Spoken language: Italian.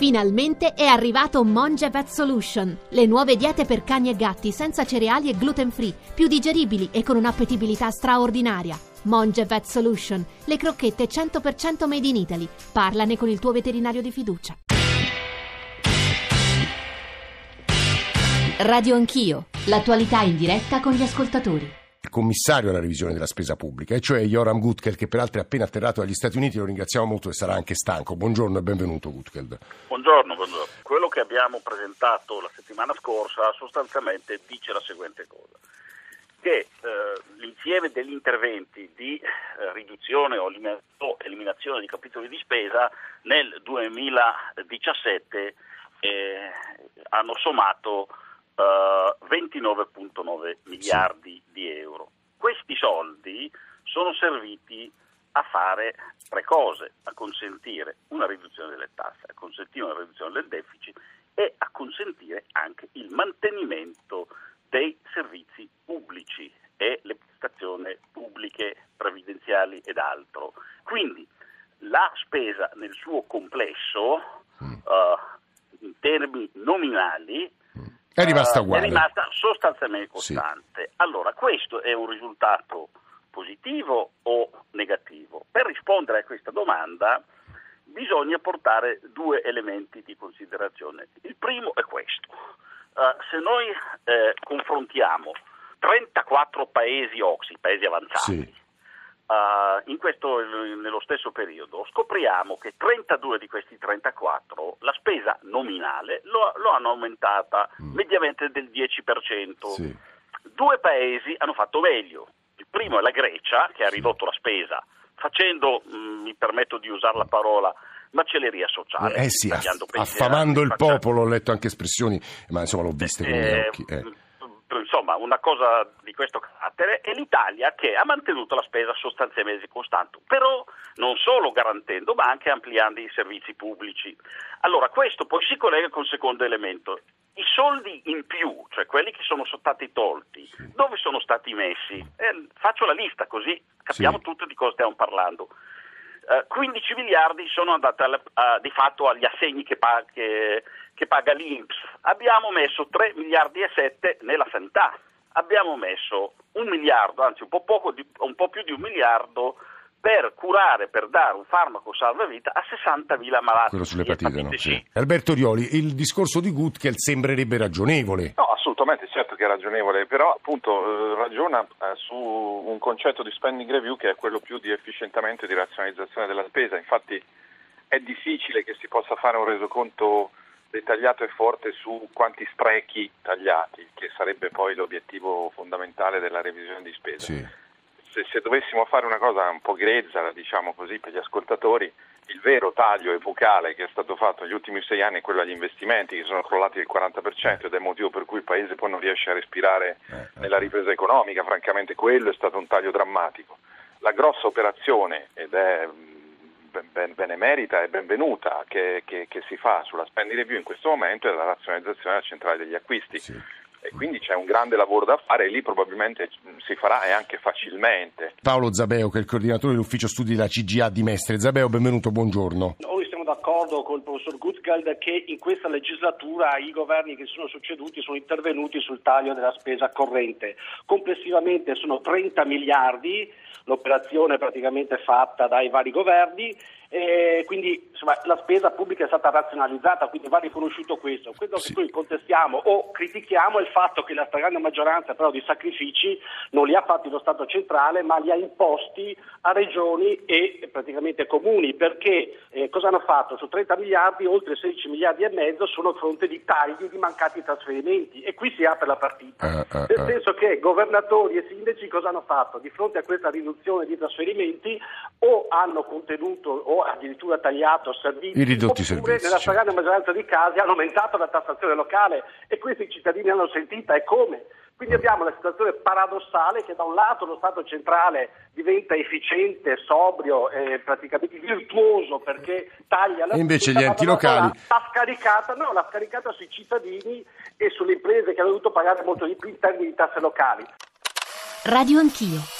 Finalmente è arrivato Monge Vet Solution, le nuove diete per cani e gatti senza cereali e gluten free, più digeribili e con un'appetibilità straordinaria. Monge Vet Solution, le crocchette 100% made in Italy. Parlane con il tuo veterinario di fiducia. Radio Anch'io, l'attualità in diretta con gli ascoltatori commissario alla revisione della spesa pubblica, e cioè Joram Gutkel, che peraltro è appena atterrato dagli Stati Uniti, lo ringraziamo molto e sarà anche stanco. Buongiorno e benvenuto Gutkel. Buongiorno, buongiorno. Quello che abbiamo presentato la settimana scorsa sostanzialmente dice la seguente cosa che eh, l'insieme degli interventi di eh, riduzione o eliminazione di capitoli di spesa nel 2017 eh, hanno sommato 29,9 eh, miliardi di euro. Questi soldi sono serviti a fare tre cose, a consentire una riduzione delle tasse, a consentire una riduzione del deficit e a consentire anche il mantenimento dei servizi pubblici e le prestazioni pubbliche, previdenziali ed altro. Quindi la spesa nel suo complesso, uh, in termini nominali, è rimasta uguale. È rimasta sostanzialmente costante. Sì. Allora, questo è un risultato positivo o negativo? Per rispondere a questa domanda bisogna portare due elementi di considerazione. Il primo è questo. Uh, se noi eh, confrontiamo 34 paesi OXI, paesi avanzati, sì uh, questo, nello stesso periodo scopriamo che 32 di questi 34 la spesa nominale lo, lo hanno aumentata mm. mediamente del 10%. Sì. Due paesi hanno fatto meglio. Il primo è la Grecia che ha ridotto la spesa facendo, mh, mm, mi permetto di usare la parola, macelleria sociale. Eh sì, affamando il popolo, ho letto anche espressioni, ma insomma l'ho viste con i miei eh, occhi. Eh insomma una cosa di questo carattere è l'Italia che ha mantenuto la spesa sostanzialmente costante, però non solo garantendo ma anche ampliando i servizi pubblici. Allora questo poi si collega con il secondo elemento. I soldi in più, cioè quelli che sono stati tolti, dove sono stati messi? Eh, faccio la lista così capiamo sì. tutto di cosa stiamo parlando. 15 eh, miliardi sono andati al, uh, di fatto agli assegni che, che, che paga l'Inps. Abbiamo messo 3 miliardi e 7 nella sanità. Abbiamo messo un miliardo, anzi un po, poco di, un po' più di un miliardo per curare, per dare un farmaco salvavita a 60.000 malati. Quello sull'epatite, no? Sì. Alberto Rioli, il discorso di Gutkel sembrerebbe ragionevole. No, assolutamente, certo che è ragionevole, però appunto eh, ragiona eh, su un concetto di spending review che è quello più di efficientamento e di razionalizzazione della spesa. Infatti è difficile che si possa fare un resoconto dettagliato e forte su quanti sprechi tagliati, che sarebbe poi l'obiettivo fondamentale della revisione di spesa. Sì se, se, dovessimo fare una cosa un po' grezza, diciamo così, per gli ascoltatori, il vero taglio epocale che è stato fatto negli ultimi sei anni è quello agli investimenti che sono crollati del 40% ed è il motivo per cui il Paese poi non riesce a respirare eh, eh. nella ripresa economica, francamente quello è stato un taglio drammatico. La grossa operazione, ed è ben, ben, benemerita e benvenuta, che, che, che, si fa sulla spending review in questo momento è la razionalizzazione della centrale degli acquisti. Sì e quindi c'è un grande lavoro da fare e lì probabilmente si farà e anche facilmente. Paolo Zabeo che è il coordinatore dell'ufficio studi della CGA di Mestre. Zabeo, benvenuto, buongiorno. D'accordo con il professor Gutgald che in questa legislatura i governi che si sono succeduti sono intervenuti sul taglio della spesa corrente. Complessivamente sono 30 miliardi l'operazione praticamente fatta dai vari governi e quindi insomma, la spesa pubblica è stata razionalizzata, quindi va riconosciuto questo. Quello sì. che noi contestiamo o critichiamo è il fatto che la stragrande maggioranza però di sacrifici non li ha fatti lo Stato centrale, ma li ha imposti a regioni e praticamente comuni, perché eh, cosa hanno fatto? Su 30 miliardi, oltre 16 miliardi e mezzo sono a fronte di tagli di mancati trasferimenti e qui si apre la partita. Uh, uh, uh. Nel senso che governatori e sindaci cosa hanno fatto? Di fronte a questa riduzione di trasferimenti o hanno contenuto o addirittura tagliato servizi, I ridotti oppure servizi, nella stragrande certo. maggioranza di casi hanno aumentato la tassazione locale e questi i cittadini hanno sentita e come. Quindi abbiamo una situazione paradossale che da un lato lo Stato centrale diventa efficiente, sobrio e praticamente virtuoso perché taglia la e invece gli enti locali l'ha scaricata, no, l'ha scaricata sui cittadini e sulle imprese che hanno dovuto pagare molto di più in termini di tasse locali. Radio Anch'io